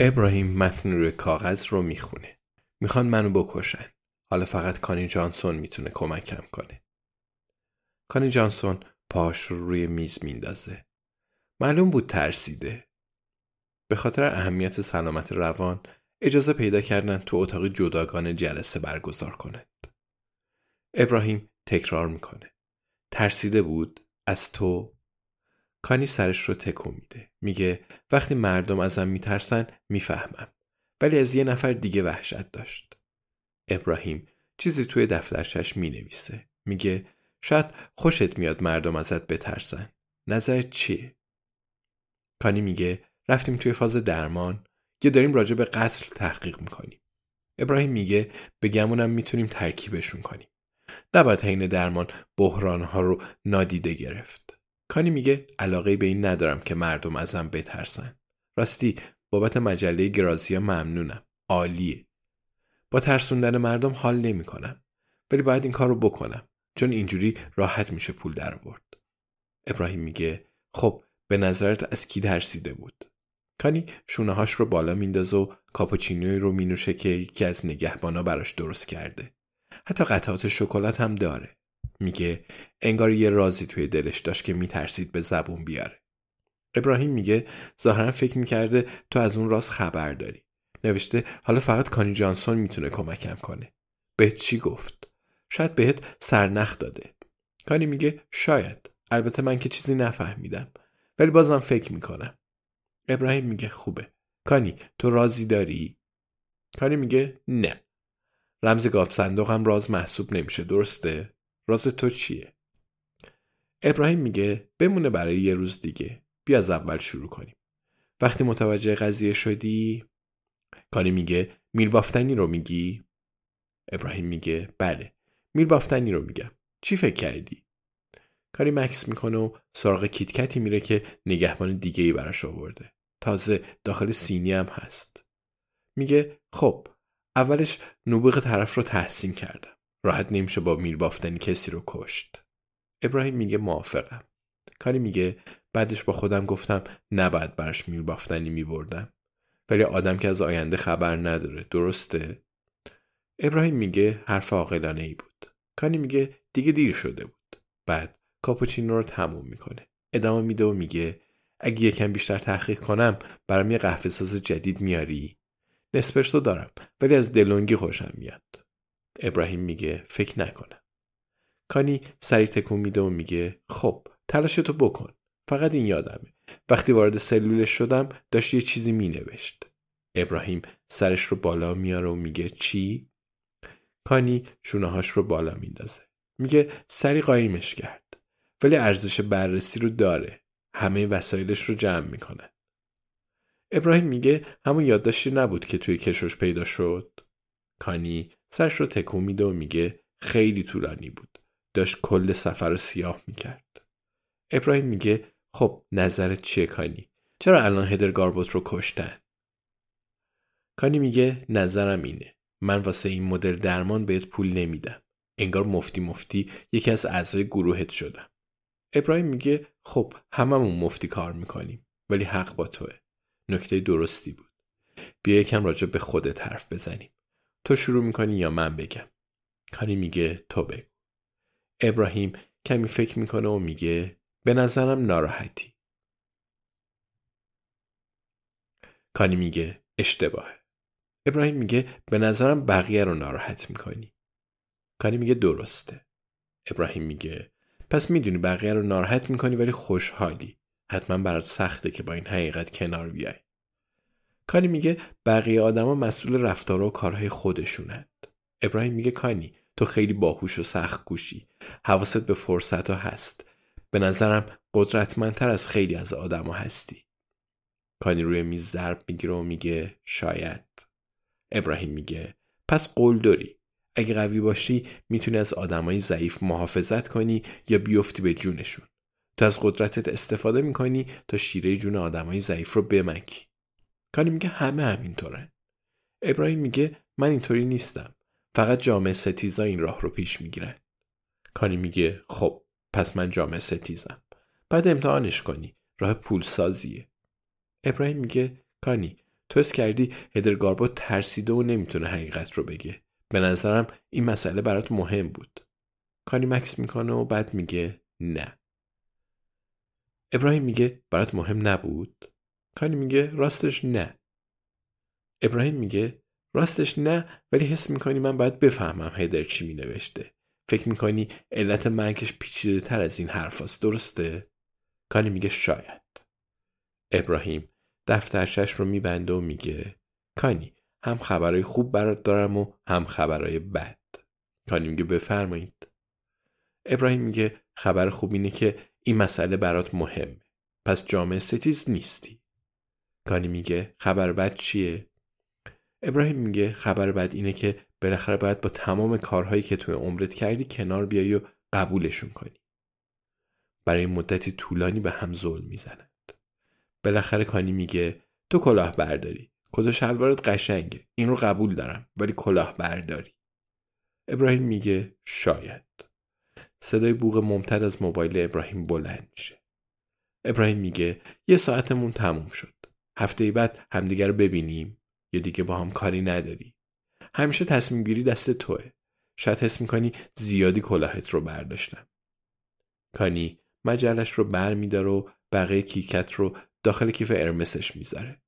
ابراهیم متن روی کاغذ رو می‌خونه. می‌خوان منو بکشن. حالا فقط کانی جانسون می‌تونه کمکم کنه. کانی جانسون پاش رو روی میز میندازه. معلوم بود ترسیده. به خاطر اهمیت سلامت روان اجازه پیدا کردن تو اتاق جداگانه جلسه برگزار کنند. ابراهیم تکرار می‌کنه. ترسیده بود از تو کانی سرش رو تکون میده. میگه وقتی مردم ازم میترسن می‌فهمم. ولی از یه نفر دیگه وحشت داشت. ابراهیم چیزی توی دفترچش می‌نویسه. میگه شاید خوشت میاد مردم ازت بترسن. نظرت چیه؟ کانی میگه رفتیم توی فاز درمان یا داریم راجع به قتل تحقیق می‌کنیم. ابراهیم میگه به گمونم می‌تونیم ترکیبشون کنیم. نباید حین درمان بحرانها رو نادیده گرفت. کانی میگه علاقه به این ندارم که مردم ازم بترسن. راستی بابت مجله گرازیا ممنونم. عالیه. با ترسوندن مردم حال نمی‌کنم. ولی باید این کار رو بکنم. چون اینجوری راحت میشه پول در آورد. ابراهیم میگه خب به نظرت از کی ترسیده بود؟ کانی شونه هاش رو بالا میندازه و کاپوچینوی رو مینوشه که یکی از نگهبانا براش درست کرده. حتی قطعات شکلات هم داره. میگه انگار یه رازی توی دلش داشت که میترسید به زبون بیاره. ابراهیم میگه ظاهرا فکر می‌کرده تو از اون راز خبر داری. نوشته حالا فقط کانی جانسون می‌تونه کمکم کنه. بهت چی گفت؟ شاید بهت سرنخ داده. کانی میگه شاید. البته من که چیزی نفهمیدم. ولی بازم فکر می‌کنم. ابراهیم میگه خوبه. کانی تو رازی داری؟ کانی میگه نه. رمز گاف صندوق هم راز محسوب نمیشه درسته؟ راز تو چیه؟ ابراهیم میگه بمونه برای یه روز دیگه. بیا از اول شروع کنیم. وقتی متوجه قضیه شدی کانی میگه میل بافتنی رو میگی؟ ابراهیم میگه بله میل بافتنی رو میگم. چی فکر کردی؟ کاری مکس می‌کنه و سراغ کیتکتی میره که نگهبان دیگه ای براش آورده. تازه داخل سینی هم هست. میگه خب اولش نبوغ طرف رو تحسین کردم. راحت نمیشه با میل بافتنی کسی رو کشت. ابراهیم میگه موافقم. کاری میگه بعدش با خودم گفتم نباید براش میل بافتنی میبردم. ولی آدم که از آینده خبر نداره درسته؟ ابراهیم میگه حرف عاقلانه ای بود. کانی میگه دیگه دیر شده بود. بعد کاپوچینو رو تموم می‌کنه. ادامه میده و میگه اگه یکم بیشتر تحقیق کنم برام یه قهوه ساز جدید میاری؟ نسپرسو دارم ولی از دلونگی خوشم میاد. ابراهیم میگه فکر نکنم. کانی سریع تکون میده و میگه خب تلاشتو بکن. فقط این یادمه. وقتی وارد سلولش شدم داشت یه چیزی مینوشت. ابراهیم سرش رو بالا میاره و میگه چی؟ کانی شونههاش رو بالا میندازه. میگه سری قایمش کرد. ولی ارزش بررسی رو داره. همه وسایلش رو جمع می‌کنه. ابراهیم میگه همون یادداشتی نبود که توی کشوش پیدا شد. کانی سرش رو تکون میده و میگه خیلی طولانی بود. داشت کل سفر رو سیاه می‌کرد. ابراهیم میگه خب نظرت چیه کانی؟ چرا الان هدر گاربوت رو کشتن؟ کانی میگه نظرم اینه. من واسه این مدل درمان بهت پول نمیدم. انگار مفتی مفتی یکی از اعضای گروهت شدم. ابراهیم میگه خب هممون مفتی کار می‌کنیم ولی حق با توه. نکته درستی بود. بیا یکم راجع به خودت حرف بزنیم. تو شروع می‌کنی یا من بگم؟ کانی میگه تو بگو. ابراهیم کمی فکر می‌کنه و میگه به نظرم ناراحتی. کانی میگه اشتباهه. ابراهیم میگه به نظرم بقیه رو ناراحت می‌کنی. کانی میگه درسته. ابراهیم میگه پس می‌دونی بقیه رو ناراحت می‌کنی ولی خوشحالی. حتما برات سخته که با این حقیقت کنار بیای. کانی میگه بقیه آدما مسئول رفتار و کارهای خودشونند. ابراهیم میگه کانی تو خیلی باهوش و سخت گوشی حواست به فرصت ها هست. به نظرم قدرتمندتر از خیلی از آدما هستی. کانی روی میز ضرب می‌گیره و میگه شاید. ابراهیم میگه پس قول داری. اگه قوی باشی می‌تونی از آدمای ضعیف محافظت کنی یا بیفتی به جونشون. تو از قدرتت استفاده می‌کنی تا شیره جون آدمای ضعیف رو بمکی. کانی میگه همه همینطورن ابراهیم میگه من اینطوری نیستم. فقط جامعه ستیزا این راه رو پیش می‌گیرن کانی میگه خب پس من جامعه ستیزم. بعد امتحانش کنی. راه پولسازیه. ابراهیم میگه کانی تو اس کردی هدرگاربو ترسیده و نمی‌تونه حقیقت رو بگه. به نظرم این مسئله برات مهم بود. کانی مکس می‌کنه و بعد میگه نه. ابراهیم میگه برات مهم نبود؟ کانی میگه راستش نه. ابراهیم میگه راستش نه ولی حس می‌کنی من باید بفهمم هیدر چی مینوشته. فکر می‌کنی علت مرگش پیچیده تر از این حرف درسته؟ کانی میگه شاید. ابراهیم دفترشش رو میبنده و میگه کانی هم خبرهای خوب برات دارم و هم خبرهای بد. کانی میگه بفرمایید. ابراهیم میگه خبر خوب اینه که این مسئله برات مهمه. پس جامعه ستیز نیستی. کانی میگه خبر بد چیه؟ ابراهیم میگه خبر بد اینه که بالاخره باید با تمام کارهایی که توی عمرت کردی کنار بیای و قبولشون کنی. برای مدتی طولانی به هم ظلم می‌زنند. بالاخره کانی میگه تو کلاه برداری کدا شلوارت قشنگه. این رو قبول دارم ولی کلاه برداری ابراهیم میگه شاید. صدای بوغ ممتد از موبایل ابراهیم بلند میشه. ابراهیم میگه یه ساعتمون تموم شد. هفته بعد همدیگه رو ببینیم یا دیگه با هم کاری نداری. همیشه تصمیم گیری دست توه. شاید حس می‌کنی زیادی کلاهت رو برداشتم. کانی مجلش رو بر میداره و بقیه کیکت رو داخل کیف ارمسش می‌ذاره.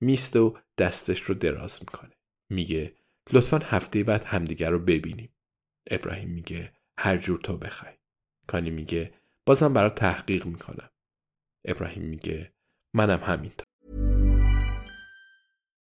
میسته و دستش رو دراز می‌کنه. میگه لطفا هفته بعد همدیگر رو ببینیم. ابراهیم میگه هر جور تو بخوای. کانی میگه بازم برات تحقیق می‌کنم. ابراهیم میگه منم همینطور.